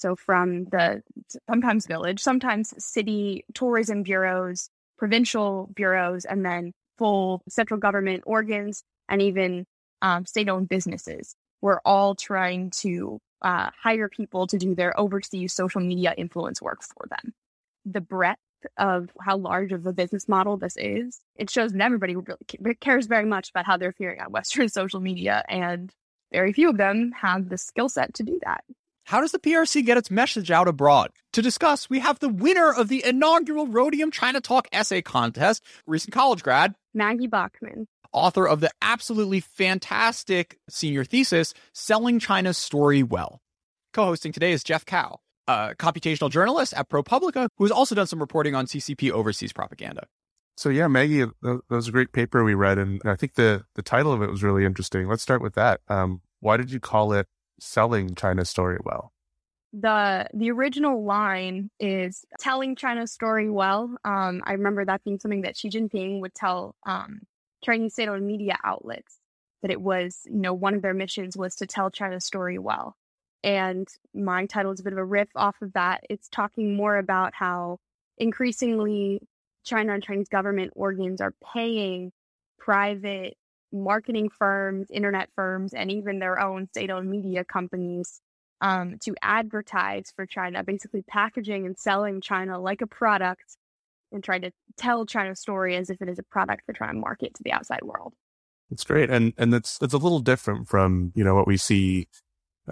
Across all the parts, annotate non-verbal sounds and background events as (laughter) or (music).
So from the sometimes village, sometimes city tourism bureaus, provincial bureaus, and then full central government organs and even um, state-owned businesses. We're all trying to uh, hire people to do their overseas social media influence work for them. The breadth of how large of a business model this is, it shows that everybody really cares very much about how they're appearing on Western (laughs) social media, and very few of them have the skill set to do that. How does the PRC get its message out abroad? To discuss, we have the winner of the inaugural Rhodium China Talk essay contest, recent college grad, Maggie Baughman, author of the absolutely fantastic senior thesis, Selling China's Story Well. Co hosting today is Jeff Kao, a computational journalist at ProPublica, who has also done some reporting on CCP overseas propaganda. So yeah, Maggie, that was a great paper we read, and I think the the title of it was really interesting. Let's start with that. Um, why did you call it "Selling China's Story Well"? the the original line is telling China's story well. Um, I remember that being something that Xi Jinping would tell um, Chinese state-owned media outlets that it was, you know, one of their missions was to tell China's story well. And my title is a bit of a riff off of that. It's talking more about how increasingly China and Chinese government organs are paying private marketing firms, internet firms, and even their own state owned media companies um, to advertise for China, basically packaging and selling China like a product and trying to tell China's story as if it is a product they're trying to market to the outside world. That's great, and and that's that's a little different from you know what we see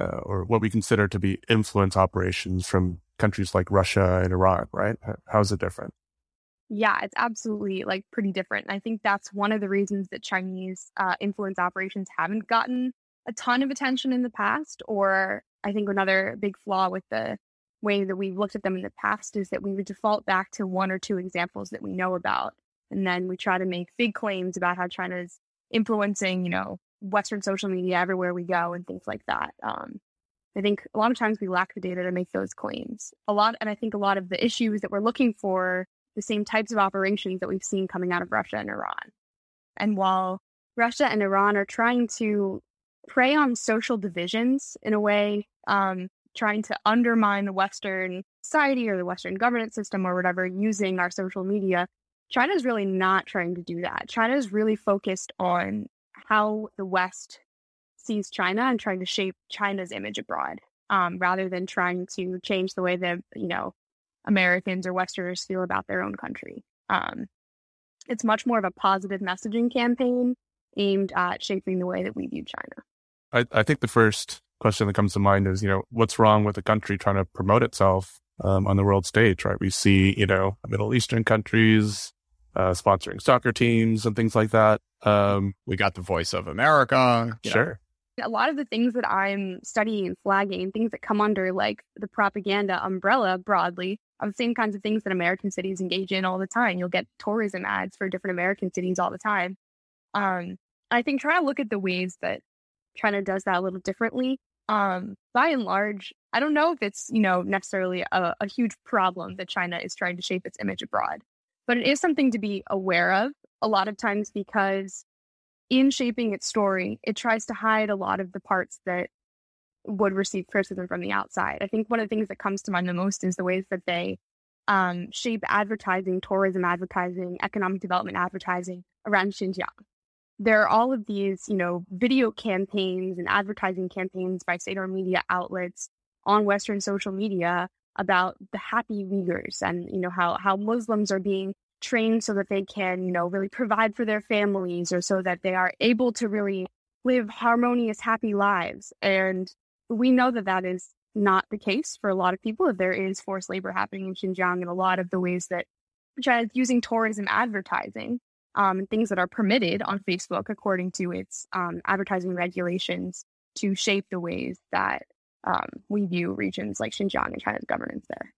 uh, or what we consider to be influence operations from countries like Russia and Iran, right? How's it different? Yeah, it's absolutely like pretty different. And I think that's one of the reasons that Chinese uh, influence operations haven't gotten a ton of attention in the past, or I think another big flaw with the way that we've looked at them in the past is that we would default back to one or two examples that we know about. And then we try to make big claims about how China's influencing, you know, Western social media everywhere we go and things like that. Um, I think a lot of times we lack the data to make those claims. A lot, and I think a lot of the issues that we're looking for, the same types of operations that we've seen coming out of Russia and Iran. And while Russia and Iran are trying to prey on social divisions in a way, um, trying to undermine the Western society or the Western governance system or whatever using our social media. China is really not trying to do that. China is really focused on how the West sees China and trying to shape China's image abroad, um, rather than trying to change the way that you know Americans or Westerners feel about their own country. Um, it's much more of a positive messaging campaign aimed at shaping the way that we view China. I, I think the first question that comes to mind is, you know, what's wrong with a country trying to promote itself um, on the world stage, right? We see, you know, Middle Eastern countries uh, sponsoring soccer teams and things like that. Um, we got the voice of America. Sure. Know. A lot of the things that I'm studying and flagging, things that come under like the propaganda umbrella broadly, are the same kinds of things that American cities engage in all the time. You'll get tourism ads for different American cities all the time. Um, I think trying to look at the ways that China does that a little differently. Um, by and large, I don't know if it's, you know, necessarily a, a huge problem that China is trying to shape its image abroad, but it is something to be aware of a lot of times because in shaping its story, it tries to hide a lot of the parts that would receive criticism from the outside. I think one of the things that comes to mind the most is the ways that they um, shape advertising, tourism advertising, economic development advertising around Xinjiang there are all of these, you know, video campaigns and advertising campaigns by state-owned media outlets on Western social media about the happy Uyghurs and, you know, how, how Muslims are being trained so that they can, you know, really provide for their families or so that they are able to really live harmonious, happy lives. And we know that that is not the case for a lot of people, there is forced labor happening in Xinjiang in a lot of the ways that China is using tourism advertising um, things that are permitted on Facebook according to its um, advertising regulations to shape the ways that um, we view regions like Xinjiang and China's governance there.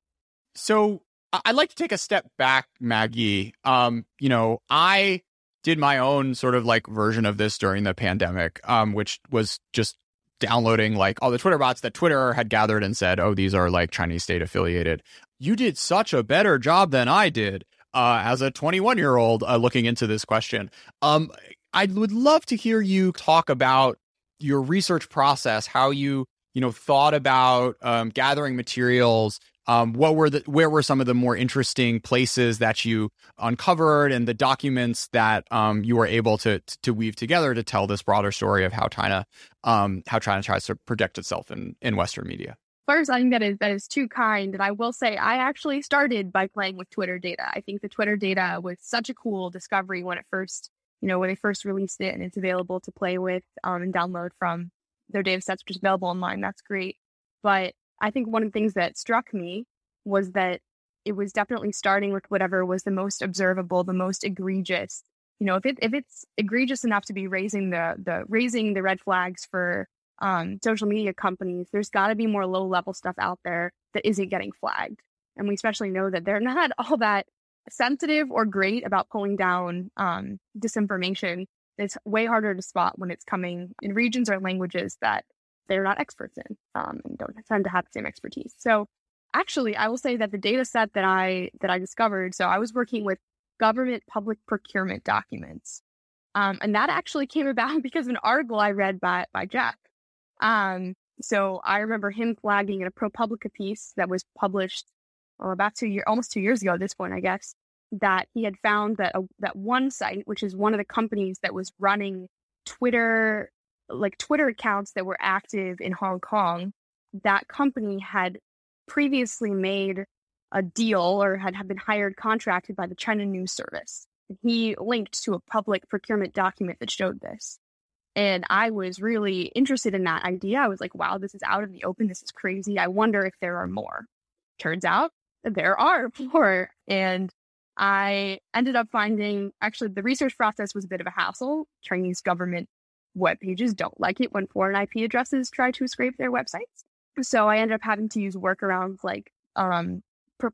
So I'd like to take a step back, Maggie. Um, you know, I did my own sort of like version of this during the pandemic, um, which was just downloading like all the Twitter bots that Twitter had gathered and said, oh, these are like Chinese state affiliated. You did such a better job than I did uh, as a 21 year old uh, looking into this question. Um, I would love to hear you talk about your research process, how you you know, thought about um, gathering materials um, what were the where were some of the more interesting places that you uncovered and the documents that um, you were able to to weave together to tell this broader story of how China um, how China tries to project itself in, in Western media? First, I think that is that is too kind, and I will say I actually started by playing with Twitter data. I think the Twitter data was such a cool discovery when it first, you know, when they first released it, and it's available to play with um, and download from their data sets, which is available online. That's great, but I think one of the things that struck me was that it was definitely starting with whatever was the most observable, the most egregious. You know, if it if it's egregious enough to be raising the the raising the red flags for um, social media companies, there's got to be more low level stuff out there that isn't getting flagged. And we especially know that they're (laughs) not all that sensitive or great about pulling down um, disinformation. It's way harder to spot when it's coming in regions or languages that they're not experts in um, and don't tend to have the same expertise. So actually, I will say that the data set that I that I discovered, so I was working with government public procurement documents. Um, and that actually came about (laughs) because of an article I read by by Jeff. Um, so I remember him flagging in a ProPublica piece that was published well, about two years, almost two years ago at this point, I guess, that he had found that a, that OneSight, which is one of the companies that was running Twitter like Twitter accounts that were active in Hong Kong, that company had previously made a deal or had, had been hired contracted by the China News Service. He linked to a public procurement document that showed this. And I was really interested in that idea. I was like, wow, this is out in the open. This is crazy. I wonder if there are more. Turns out there are (laughs) more. And I ended up finding actually the research process was a bit of a hassle. Chinese government web pages don't like it when foreign IP addresses try to scrape their websites. So I ended up having to use workarounds like um,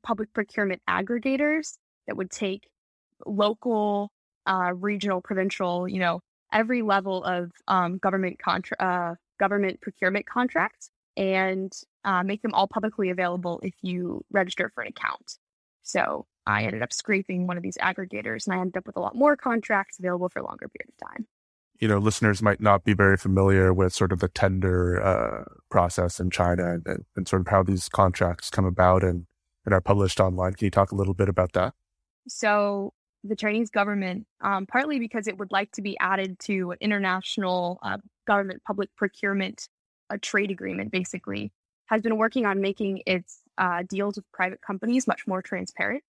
public procurement aggregators that would take local, uh, regional, provincial, you know, every level of um, government contra- uh, government procurement contracts and uh, make them all publicly available if you register for an account. So I ended up scraping one of these aggregators and I ended up with a lot more contracts available for a longer period of time you know, listeners might not be very familiar with sort of the tender uh, process in China and, and, sort of how these contracts come about and, and are published online. Can you talk a little bit about that? So, the Chinese government, um, partly because it would like to be added to an international uh, government public procurement a trade agreement, basically, has been working on making its uh, deals with private companies much more transparent.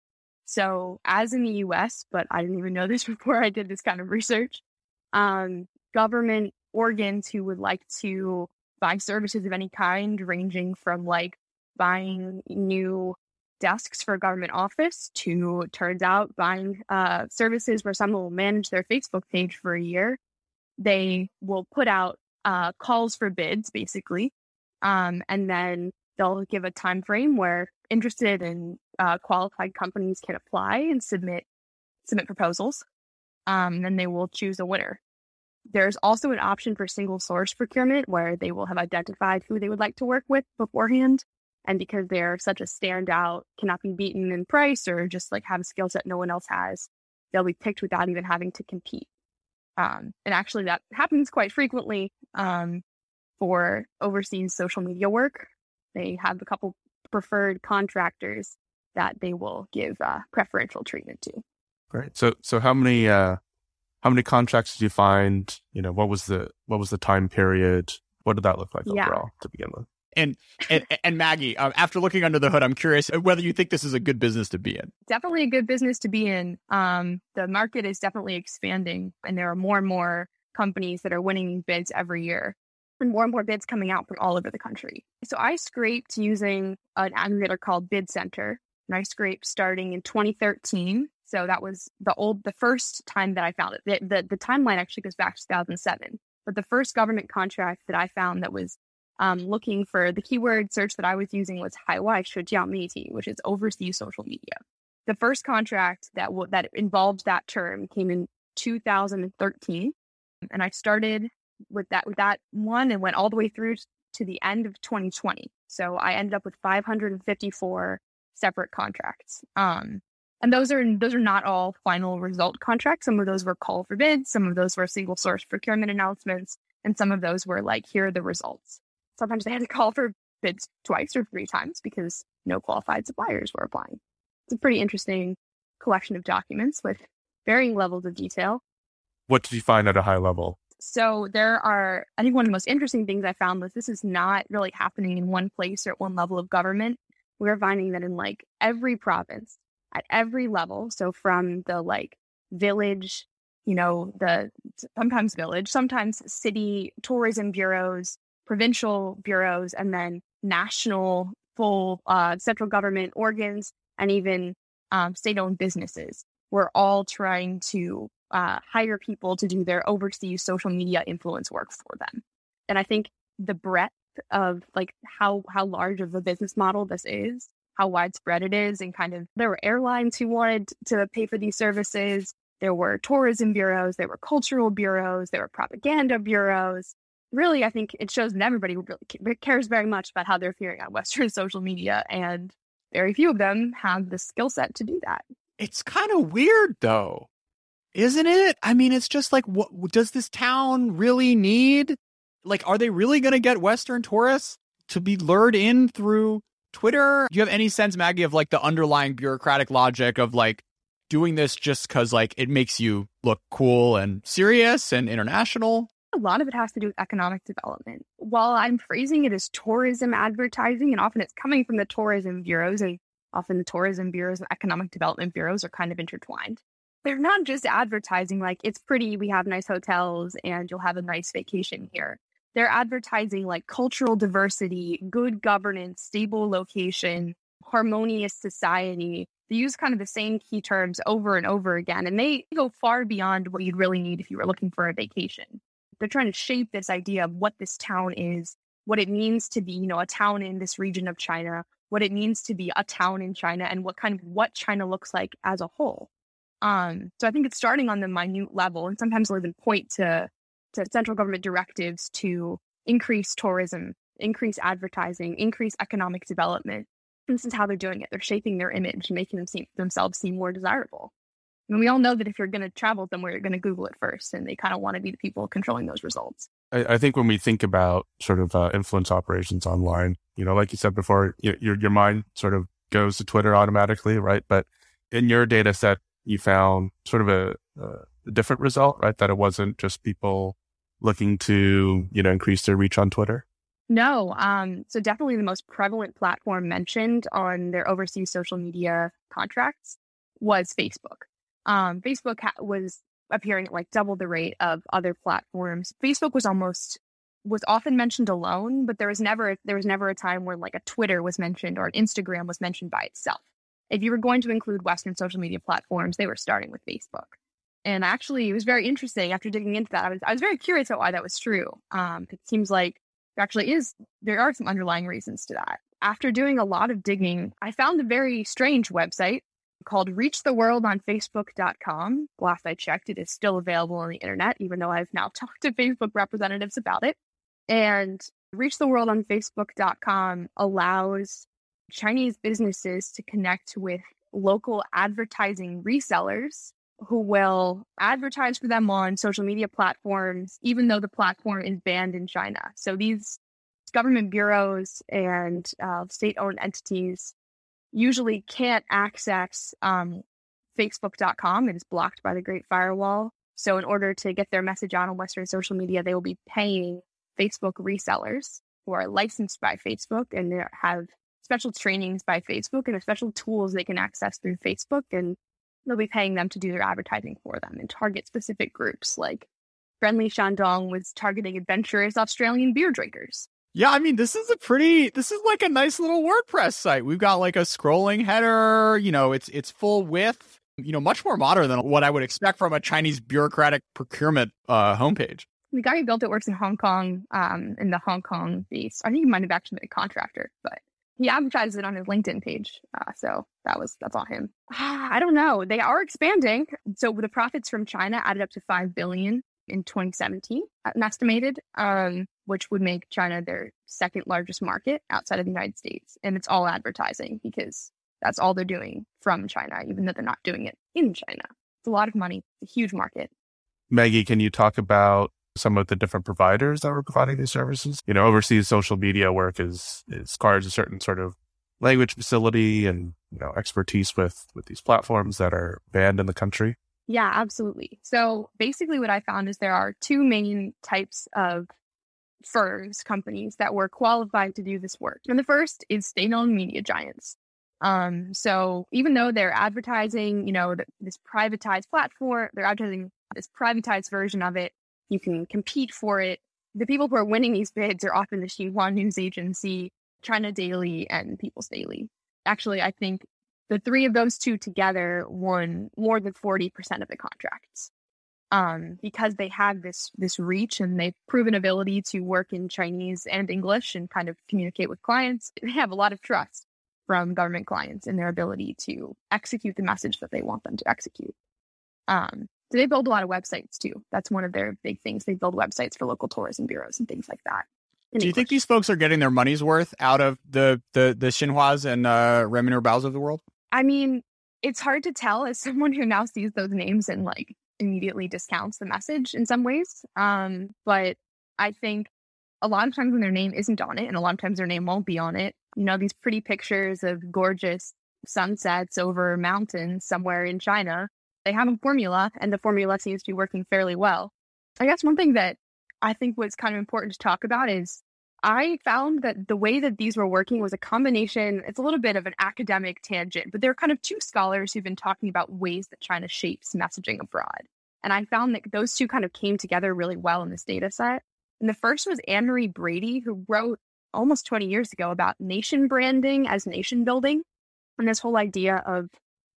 So, as in the US, but I didn't even know this (laughs) before I did this kind of research, um, government organs who would like to buy services of any kind, ranging from like buying new desks for a government office to turns out buying uh, services where someone will manage their Facebook page for a year. They will put out uh, calls for bids, basically, um, and then they'll give a time frame where interested and uh, qualified companies can apply and submit submit proposals. Um, then they will choose a winner. There's also an option for single source procurement where they will have identified who they would like to work with beforehand. And because they're such a standout, cannot be beaten in price or just like have skills that no one else has, they'll be picked without even having to compete. Um, and actually, that happens quite frequently um, for overseas social media work. They have a couple preferred contractors that they will give uh, preferential treatment to. Great. So, so how many uh, how many contracts did you find? You know, what was the what was the time period? What did that look like yeah. overall to begin with? And and, and Maggie, uh, after looking under the hood, I'm curious whether you think this is a good business to be in. Definitely a good business to be in. Um, the market is definitely expanding, and there are more and more companies that are winning bids every year, and more and more bids coming out from all over the country. So I scraped using an aggregator called Bid Center, and I scraped starting in 2013 so that was the old, the first time that I found it. The, the, the timeline actually goes back to 2007. But the first government contract that I found that was um, looking for the keyword search that I was using was Haiwai Shejiao Meiti, which is overseas social media. The first contract that w- that involved that term came in 2013, and I started with that with that one and went all the way through to the end of 2020. So I ended up with 554 separate contracts. Um, and those are those are not all final result contracts. Some of those were call for bids, some of those were single source procurement announcements, and some of those were like, here are the results. sometimes they had to call for bids twice or three times because no qualified suppliers were applying. It's a pretty interesting collection of documents with varying levels of detail. What did you find at a high level? So there are, I think one of the most interesting things I found was this is not really happening in one place or at one level of government. We're finding that in like every province, at every level, so from the like village, you know, the sometimes village, sometimes city tourism bureaus, provincial bureaus, and then national full uh, central government organs, and even um, state owned businesses. We're all trying to uh, hire people to do their overseas social media influence work for them. And I think the breadth of like how how large of a business model this is, how widespread it is, and kind of there were airlines who wanted to pay for these services. There were tourism bureaus, there were cultural bureaus, there were propaganda bureaus. Really, I think it shows that everybody really cares very much about how they're appearing on (laughs) Western social media, and very few of them have the skill set to do that. It's kind of weird, though isn't it? I mean, it's just like, what does this town really need? Like, are they really going to get Western tourists to be lured in through Twitter? Do you have any sense, Maggie, of like the underlying bureaucratic logic of like doing this just because like it makes you look cool and serious and international? A lot of it has to do with economic development. While I'm phrasing it as tourism advertising, and often it's coming from the tourism bureaus, and often the tourism bureaus and economic development bureaus are kind of intertwined they're not just advertising like it's pretty, we have nice hotels and you'll have a nice vacation here. They're advertising like cultural diversity, good governance, stable location, harmonious society. They use kind of the same key terms over and over again, and they go far beyond what you'd really need if you were looking for a vacation. They're trying to shape this idea of what this town is, what it means to be, you know, a town in this region of China, what it means to be a town in China, and what kind of what China looks like as a whole. Um, so I think it's starting on the minute level, and sometimes they'll even point to to central government directives to increase tourism, increase advertising, increase economic development. This is how they're doing it. They're shaping their image, making them seem, themselves seem more desirable. Mean, we all know that if you're going to travel somewhere, you're going to Google it first, and they kind of want to be the people controlling those results. I, I think when we think about sort of uh, influence operations online, you know, like you said before, your, your your mind sort of goes to Twitter automatically, right? But in your data set, you found sort of a, a different result, right? That it wasn't just people looking to, you know, increase their reach on Twitter? No. Um, so definitely the most prevalent platform mentioned on their overseas social media contracts was Facebook. Um, Facebook ha- was appearing at like double the rate of other platforms. Facebook was almost was often mentioned alone, but there was never there was never a time where like a Twitter was mentioned or an Instagram was mentioned by itself if you were going to include Western social media platforms, they were starting with Facebook. And actually, it was very interesting after digging into that. I was, I was very curious about why that was true. Um, it seems like there actually is, there are some underlying reasons to that. After doing a lot of digging, I found a very strange website called reachtheworldonfacebook.com. Last I checked, it is still available on the internet, even though I've now (laughs) talked to Facebook representatives about it. And reachtheworldonfacebook.com allows Chinese businesses to connect with local advertising resellers who will advertise for them on social media platforms, even though the platform is banned in China. So these government bureaus and uh, state owned entities usually can't access um, Facebook.com. It is blocked by the Great Firewall. So, in order to get their message out on Western social media, they will be paying Facebook resellers who are licensed by Facebook and have special trainings by Facebook and special tools they can access through Facebook. And they'll be paying them to do their advertising for them and target specific groups like Friendly Shandong was targeting adventurous Australian beer drinkers. Yeah, I mean, this is a pretty, this is like a nice little WordPress site. We've got like a scrolling header, you know, it's, it's full width, you know, much more modern than what I would expect from a Chinese bureaucratic procurement uh, homepage. The guy who built it works in Hong Kong, um, in the Hong Kong base. I think he might have actually been a contractor, but he advertises it on his LinkedIn page. Uh, so that was that's on him. I don't know. They are expanding. So the profits from China added up to five billion in 2017, an estimated, um, which would make China their second largest market outside of the United States. And it's all advertising because that's all they're doing from China, even though they're not doing it in China. It's a lot of money. It's a huge market. Maggie, can you talk about some of the different providers that were providing these services. You know, overseas social media work is, is requires a certain sort of language facility and, you know, expertise with, with these platforms that are banned in the country. Yeah, absolutely. So basically what I found is there are two main types of firms, companies that were qualified to do this work. And the first is state-owned media giants. Um, so even though they're advertising, you know, this privatized platform, they're advertising this privatized version of it, you can compete for it. The people who are winning these bids are often the Xinhua News Agency, China Daily, and People's Daily. Actually, I think the three of those two together won more than 40% of the contracts um, because they have this this reach and they've proven ability to work in Chinese and English and kind of communicate with clients. They have a lot of trust from government clients in their ability to execute the message that they want them to execute. Um, so they build a lot of websites too. That's one of their big things. They build websites for local tourism bureaus and things like that. Do you think these folks are getting their money's worth out of the the the Xinhuas and uh, Renmin Baos of the world? I mean, it's hard to tell as (laughs) someone who now sees those names and like immediately discounts the message in some ways. Um, but I think a lot of times when their name isn't on it, and a lot of times their name won't be on it, you know, these pretty pictures of gorgeous sunsets over mountains somewhere in China, they have a formula, and the formula seems to be working fairly well. I guess one thing that I think was kind of important to talk about is I found that the way that these were working was a combination, it's a little bit of an academic tangent, but there are kind of two scholars who've been talking about ways that China shapes messaging abroad. And I found that those two kind of came together really well in this data set. And the first was Anne Marie Brady, who wrote almost 20 years ago about nation branding as nation building and this whole idea of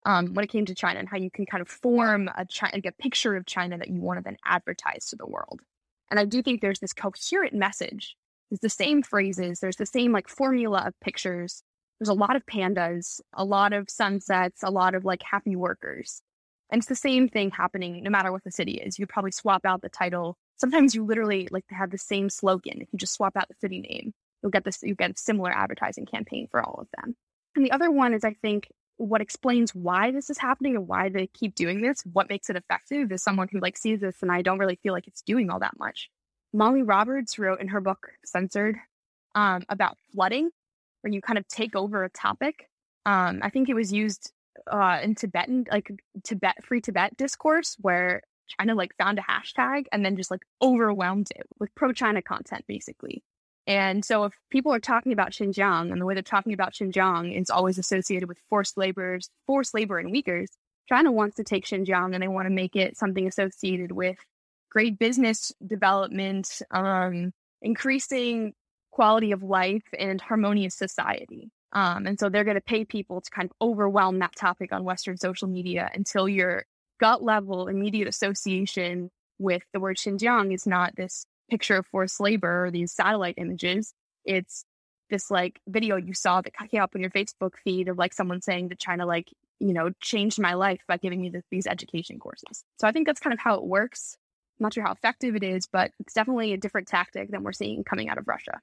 um, when it came to China and how you can kind of form a, China, like a picture of China that you want to then advertise to the world. And I do think there's this coherent message there's the same phrases, there's the same like formula of pictures. There's a lot of pandas, a lot of sunsets, a lot of like happy workers. And it's the same thing happening no matter what the city is. You probably swap out the title. Sometimes you literally like have the same slogan. If you just swap out the city name, you'll get this you get a similar advertising campaign for all of them. And the other one is I think what explains why this is happening and why they keep doing this, what makes it effective is someone who like sees this and I don't really feel like it's doing all that much. Molly Roberts wrote in her book Censored um, about flooding, where you kind of take over a topic. Um, I think it was used uh, in Tibetan, like Tibet, free Tibet discourse, where China like found a hashtag and then just like overwhelmed it with pro China content, basically. And so if people are talking about Xinjiang and the way they're talking about Xinjiang is always associated with forced laborers, forced labor and Uyghurs, China wants to take Xinjiang and they want to make it something associated with great business development, um, increasing quality of life, and harmonious society. Um, and so they're going to pay people to kind of overwhelm that topic on Western social media until your gut level immediate association with the word Xinjiang is not this picture of forced labor or these satellite images. It's this like video you saw that came up on your Facebook feed of like someone saying that China like, you know, changed my life by giving me this, these education courses. So I think that's kind of how it works. I'm not sure how effective it is, but it's definitely a different tactic than we're seeing coming out of Russia.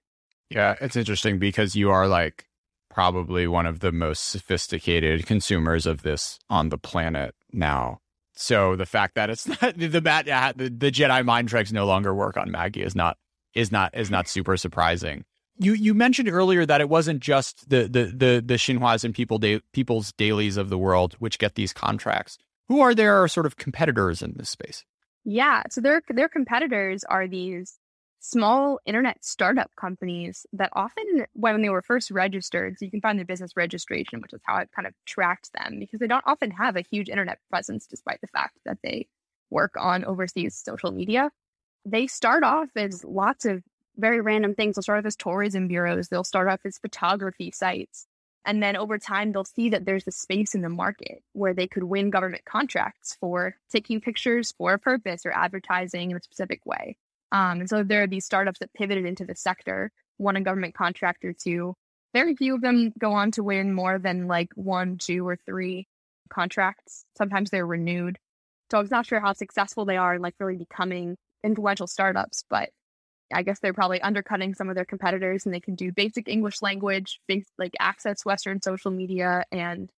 Yeah, it's interesting because you are like probably one of the most sophisticated consumers of this on the planet now. So the fact that it's (laughs) not the bat uh, the, the Jedi mind tricks no longer work on Maggie is not is not is not super surprising. You you mentioned earlier that it wasn't just the the the the Xinhuas and people da- people's dailies of the world which get these contracts. Who are their sort of competitors in this space? Yeah. So their their competitors are these small internet startup companies that often when they were first registered, so you can find their business registration, which is how I've kind of tracked them because they don't often have a huge internet presence despite the fact that they work on overseas social media. They start off as lots of very random things. They'll start off as tourism bureaus, they'll start off as photography sites. And then over time, they'll see that there's a space in the market where they could win government contracts for taking pictures for a purpose or advertising in a specific way. Um, and so there are these startups that pivoted into the sector, won a government contract or two. Very few of them go on to win more than like one, two, or three contracts. Sometimes they're renewed. So I'm not sure how successful they are in like really becoming influential startups, but I guess they're probably undercutting some of their competitors and they can do basic English language, like access Western social media and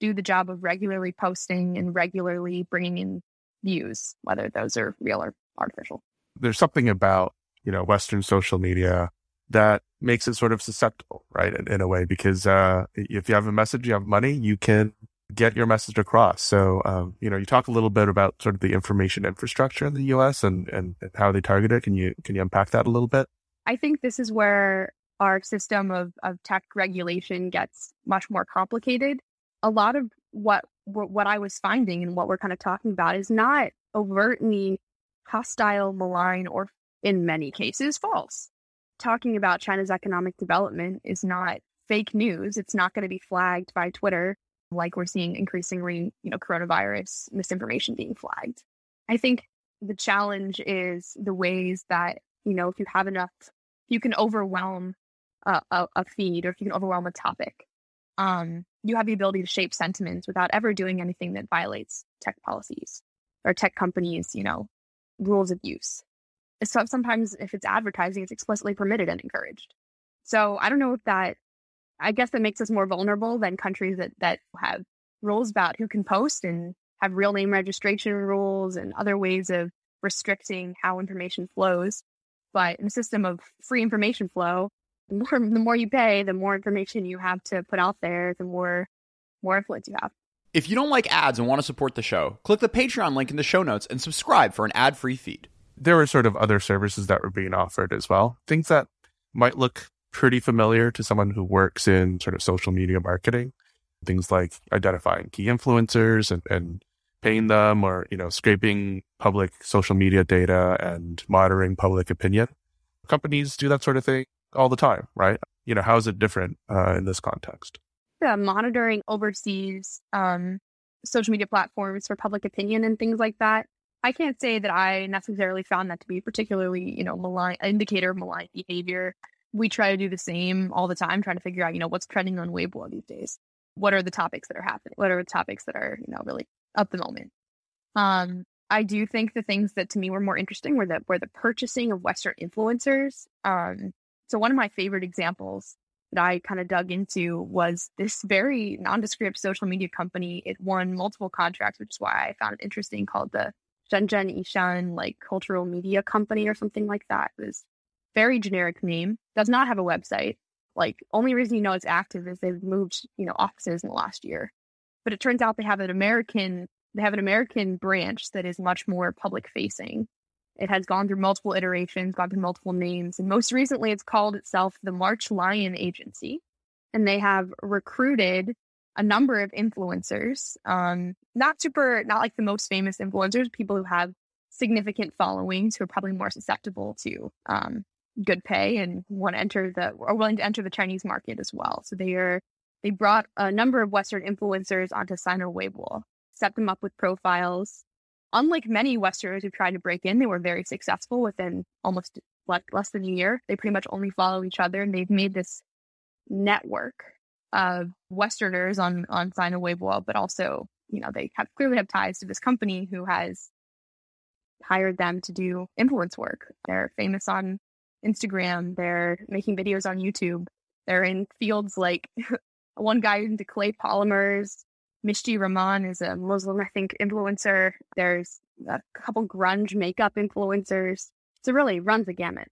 do the job of regularly posting and regularly bringing in views, whether those are real or artificial. There's something about, you know, Western social media that makes it sort of susceptible, right? In, in a way, because, uh, if you have a message, you have money, you can get your message across. So, um, you know, you talk a little bit about sort of the information infrastructure in the U.S. and, and, how they target it. Can you, can you unpack that a little bit? I think this is where our system of, of tech regulation gets much more complicated. A lot of what what I was finding and what we're kind of talking about is not overtly hostile, malign, or in many cases false. Talking about China's economic development is not fake news. It's not going to be flagged by Twitter like we're seeing increasingly, you know, coronavirus misinformation being flagged. I think the challenge is the ways that, you know, if you have enough, you can overwhelm a, a, a feed or if you can overwhelm a topic, um, you have the ability to shape sentiments without ever doing anything that violates tech policies or tech companies, you know, rules of use. So sometimes if it's advertising, it's explicitly permitted and encouraged. So I don't know if that I guess that makes us more vulnerable than countries that, that have rules about who can post and have real name registration rules and other ways of restricting how information flows. But in a system of free information flow, the more the more you pay, the more information you have to put out there, the more more influence you have. If you don't like ads and want to support the show, click the Patreon link in the show notes and subscribe for an ad-free feed. There were sort of other services that were being offered as well. Things that might look pretty familiar to someone who works in sort of social media marketing. Things like identifying key influencers and, and paying them or, you know, scraping public social media data and monitoring public opinion. Companies do that sort of thing all the time, right? You know, how is it different uh, in this context? Monitoring overseas um, social media platforms for public opinion and things like that. I can't say that I necessarily found that to be particularly, you know, malign indicator of malign behavior. We try to do the same all the time, trying to figure out, you know, what's trending on Weibo these days. What are the topics that are happening? What are the topics that are, you know, really up the moment? Um, I do think the things that to me were more interesting were the were the purchasing of Western influencers. Um, so one of my favorite examples that I kind of dug into was this very nondescript social media company. It won multiple contracts, which is why I found it interesting, called the Shenzhen Yishan like cultural media company or something like that. It was very generic name. Does not have a website. Like only reason you know it's active is they've moved, you know, offices in the last year. But it turns out they have an American they have an American branch that is much more public facing it has gone through multiple iterations, gone through multiple names, and most recently it's called itself the March Lion Agency. And they have recruited a number of influencers, um, not super, not like the most famous influencers, people who have significant followings who are probably more susceptible to um, good pay and want to enter the or willing to enter the Chinese market as well. So they are they brought a number of Western influencers onto Sina Weibo, set them up with profiles, unlike many Westerners who tried to break in, they were very successful within almost less than a year. They pretty much only follow each other, and they've made this network of Westerners on on Sina Weibo, but also you know they have clearly have ties to this company who has hired them to do influence work. They're famous on Instagram. They're making videos on YouTube. They're in fields like (laughs) one guy into clay polymers. Mishti Rahman is a Muslim, I think, influencer. There's a couple grunge makeup influencers. So really runs the gamut.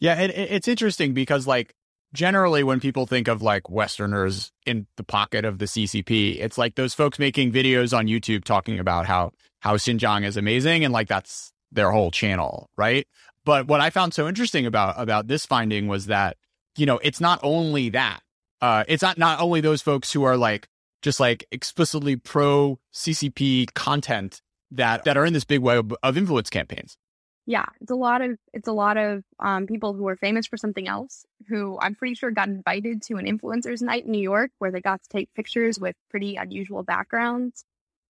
Yeah, it, it's interesting because like generally when people think of like Westerners in the pocket of the CCP, it's like those folks making videos on YouTube talking about how how Xinjiang is amazing and like that's their whole channel, right? But what I found so interesting about about this finding was that you know it's not only that. Uh, it's not not only those folks who are like just like explicitly pro CCP content that that are in this big web of influence campaigns. Yeah, it's a lot of it's a lot of um, people who are famous for something else. Who I'm pretty sure got invited to an influencers night in New York where they got to take pictures with pretty unusual backgrounds.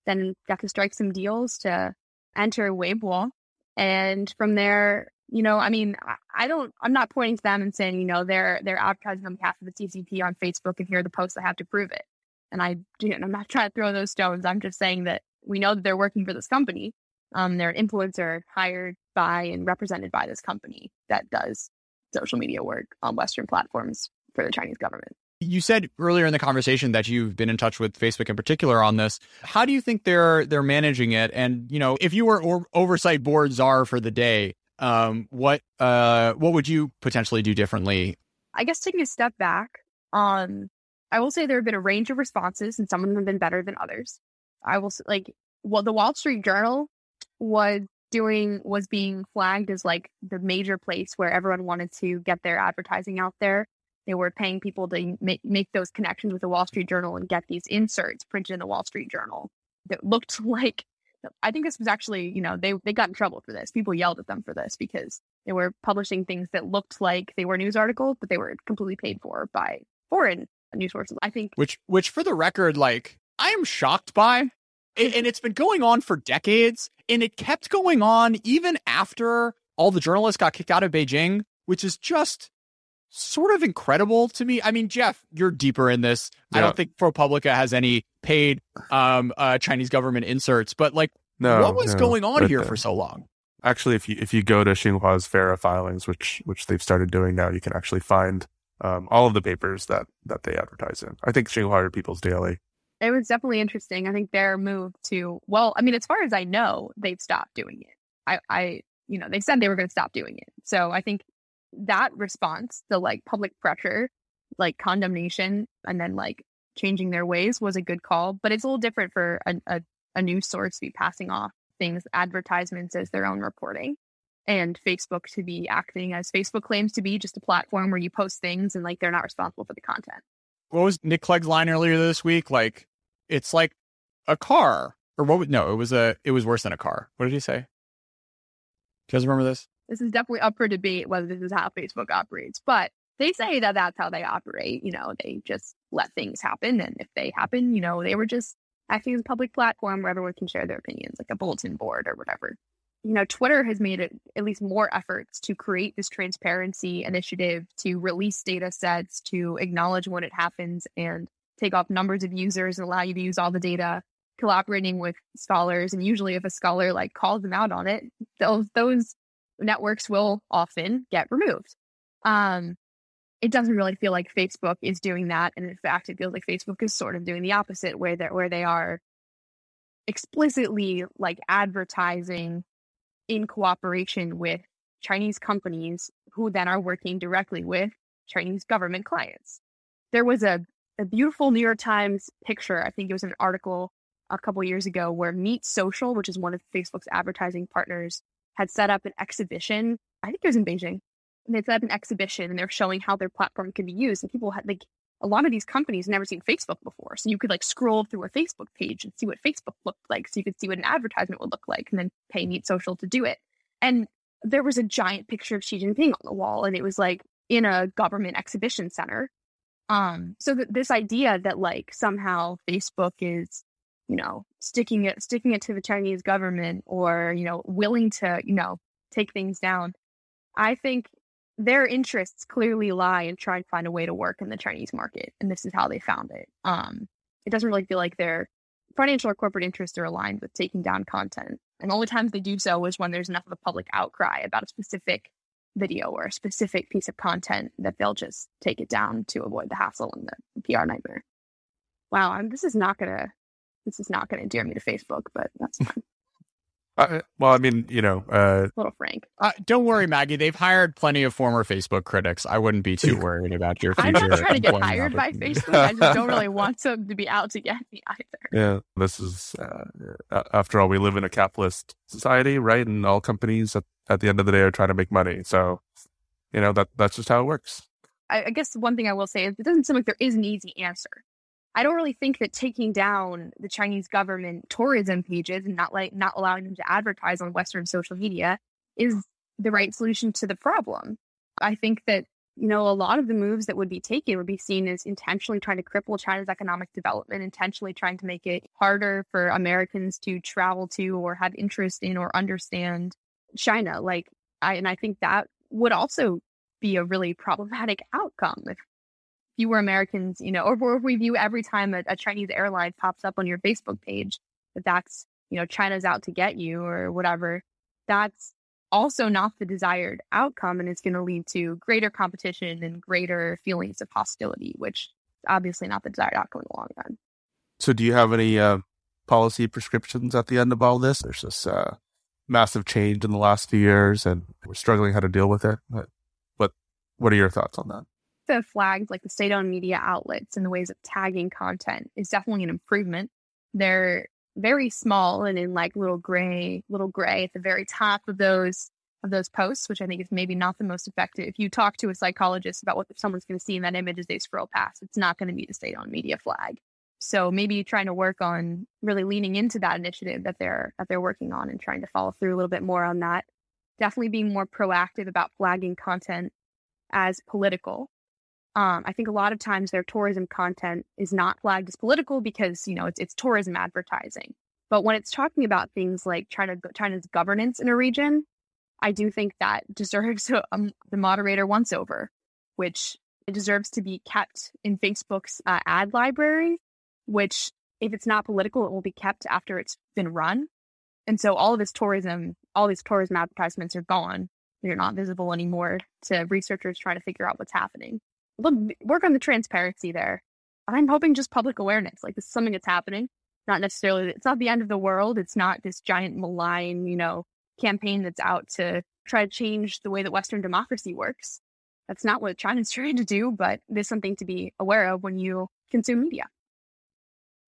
Then got to strike some deals to enter Weibo, and from there, you know, I mean, I don't, I'm not pointing to them and saying, you know, they're they're advertising on behalf of the CCP on Facebook, and here are the posts I have to prove it. And I, you know, I'm not trying to throw those stones. I'm just saying that we know that they're working for this company. Um, they're an influencer hired by and represented by this company that does social media work on Western platforms for the Chinese government. You said earlier in the conversation that you've been in touch with Facebook in particular on this. How do you think they're they're managing it? And you know, if you were or- oversight board czar for the day, Um, what uh, what would you potentially do differently? I guess taking a step back, um, I will say there have been a range of responses, and some of them have been better than others. I will say, like, well, the Wall Street Journal was doing was being flagged as like the major place where everyone wanted to get their advertising out there. They were paying people to make make those connections with the Wall Street Journal and get these inserts printed in the Wall Street Journal that looked (laughs) like I think this was actually, you know, they they got in trouble for this. People yelled at them for this because they were publishing things that looked like they were news articles, but they were completely paid for by foreign news sources. I think which which for the record, like I am shocked by and it's been going on for decades and it kept going on even after all the journalists got kicked out of Beijing, which is just sort of incredible to me. I mean, Jeff, you're deeper in this. Yeah. I don't think ProPublica has any paid um, uh, Chinese government inserts, but like, no, what was no, going on here for so long? Actually, if you if you go to Xinhua's FARA filings, which which they've started doing now, you can actually find um, all of the papers that that they advertise in. I think are People's Daily. It was definitely interesting. I think their move to well, I mean, as far as I know, they've stopped doing it. I, I you know, they said they were going to stop doing it. So I think that response, the like public pressure, like condemnation, and then like changing their ways was a good call. But it's a little different for a, a, a news source to be passing off things, advertisements as their own reporting, and Facebook to be acting as Facebook claims to be just a platform where you post things and like they're not responsible for the content. What was Nick Clegg's line earlier this week? Like, it's like a car, or what? Would, no, it was a. It was worse than a car. What did he say? Do you guys remember this? This is definitely up for debate whether this is how Facebook operates, but they say that that's how they operate. You know, they just let things happen. And if they happen, you know, they were just acting as a public platform where everyone can share their opinions, like a bulletin board or whatever. You know, Twitter has made it at least more efforts to create this transparency initiative, to release data sets, to acknowledge when it happens and take off numbers of users and allow you to use all the data, collaborating with scholars. And usually if a scholar like calls them out on it, those those networks will often get removed. Um, it doesn't really feel like Facebook is doing that, and in fact, it feels like Facebook is sort of doing the opposite, where they where they are explicitly like advertising in cooperation with Chinese companies who then are working directly with Chinese government clients. There was a, a beautiful New York Times picture, I think it was an article a couple years ago, where Meet Social, which is one of Facebook's advertising partners, had set up an exhibition. I think it was in Beijing. And they set up an exhibition and they're showing how their platform can be used. And people had like a lot of these companies never seen Facebook before. So you could like scroll through a Facebook page and see what Facebook looked like. So you could see what an advertisement would look like and then pay Meet Social to do it. And there was a giant picture of Xi Jinping on the wall and it was like in a government exhibition center. Um, so th- this idea that like somehow Facebook is you know, sticking it sticking it to the Chinese government or, you know, willing to, you know, take things down. I think their interests clearly lie in trying to find a way to work in the Chinese market. And this is how they found it. Um, it doesn't really feel like their financial or corporate interests are aligned with taking down content. And the only times they do so is when there's enough of a public outcry about a specific video or a specific piece of content that they'll just take it down to avoid the hassle and the PR nightmare. Wow, I'm, this is not to this is not to endear me to Facebook, but that's fine. (laughs) Uh, well, I mean, you know, uh, little frank. Uh, don't worry, Maggie. They've hired plenty of former Facebook critics. I wouldn't be too (laughs) worried about your future. I'm not trying to get hired by Facebook. I just don't really (laughs) want them to be out to get me either. Yeah, this is uh, after all, we live in a capitalist society, right? And all companies at, at the end of the day are trying to make money. So, you know, that that's just how it works. I, I guess one thing I will say is it doesn't seem like there is an easy answer. I don't really think that taking down the Chinese government tourism pages and not like not allowing them to advertise on Western social media is the right solution to the problem. I think that you know a lot of the moves that would be taken would be seen as intentionally trying to cripple China's economic development, intentionally trying to make it harder for Americans to travel to or have interest in or understand China. Like I and I think that would also be a really problematic outcome if fewer Americans, you know, or, or if we view every time a, a Chinese airline pops up on your Facebook page that that's, you know, China's out to get you or whatever, that's also not the desired outcome. And it's going to lead to greater competition and greater feelings of hostility, which is obviously not the desired outcome in the long run. So, do you have any uh, policy prescriptions at the end of all this? There's this uh, massive change in the last few years and we're struggling how to deal with it. But, but what are your thoughts on that? The flags, like the state owned media outlets and the ways of tagging content, is definitely an improvement. They're very small and in like little gray, little gray at the very top of those of those posts, which I think is maybe not the most effective. If you talk to a psychologist about what someone's going to see in that image as they scroll past, it's not going to be the state owned media flag. So maybe trying to work on really leaning into that initiative that they're that they're working on and trying to follow through a little bit more on that. Definitely being more proactive about flagging content as political. Um, I think a lot of times their tourism content is not flagged as political because you know it's it's tourism advertising. But when it's talking about things like China China's governance in a region, I do think that deserves (laughs) a, um, the moderator once over, which it deserves to be kept in Facebook's uh, ad library which if it's not political, it will be kept after it's been run. And so all of this tourism, all these tourism advertisements are gone. They're not visible anymore to researchers trying to figure out what's happening. Work on the transparency there. I'm hoping just public awareness. Like this is something that's happening. Not necessarily, it's not the end of the world. It's not this giant malign, you know, campaign that's out to try to change the way that Western democracy works. That's not what China's (laughs) trying to do, but is something to be aware of when you consume media.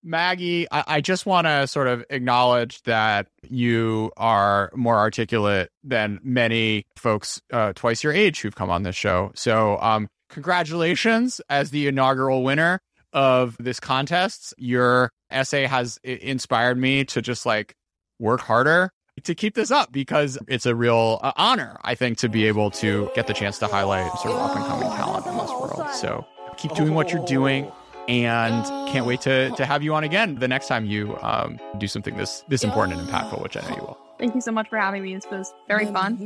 Maggie, I, I just want to sort of acknowledge that you are more articulate than many folks uh, twice your age who've come on this show. So, um, congratulations as the inaugural winner of this contest. Your essay has inspired me to just like work harder to keep this up because it's a real uh, honor, I think, to be able to get the chance to highlight sort of up and coming talent in this world. So, keep doing what you're doing and can't wait to to have you on again the next time you um, do something this this important and impactful, which I know you will. Thank you so much for having me. This was very fun.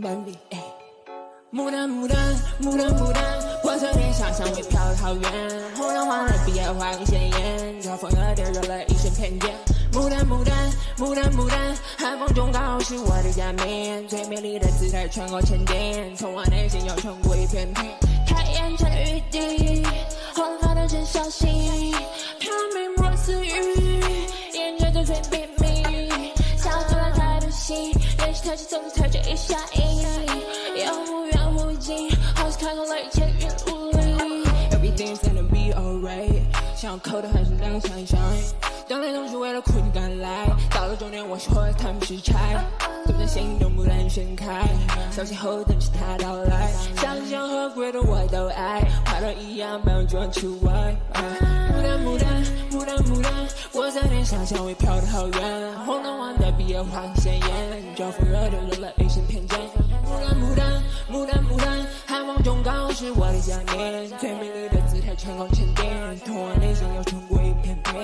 牡丹牡丹牡丹牡丹，我昨天想象会飘桃源，红了黄了毕业花更鲜艳，招风耳点惹了一身偏见。牡丹牡丹牡丹牡丹，寒风中刚好是我的假面，最美丽的姿态穿过沉淀，从我内心又冲过一片片，开眼前的雨滴。黄发的真小心，飘渺若似雨，眼角的最秘密，想住了他的心，练习特技，总是特着一下音，想扣的还是两三下。当年总是为了苦你赶来，到了终点我是火，他们是柴，总在心中木兰盛开，小心后等着他到来，想象和鬼的我都爱，花朵一样把我装出外。牡丹牡丹牡丹牡丹，我在天上香味飘得好远，红灯黄的毕业花很鲜艳，招风惹就惹了一身偏见。是我的想念，最美丽的姿态晨光沉淀，痛我内心又冲过一片片。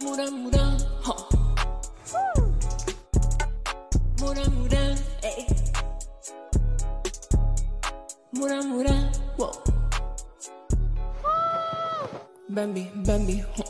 牡丹牡丹，哈，牡丹牡丹，哎，牡丹牡丹，哇，Bambi Bambi，哈。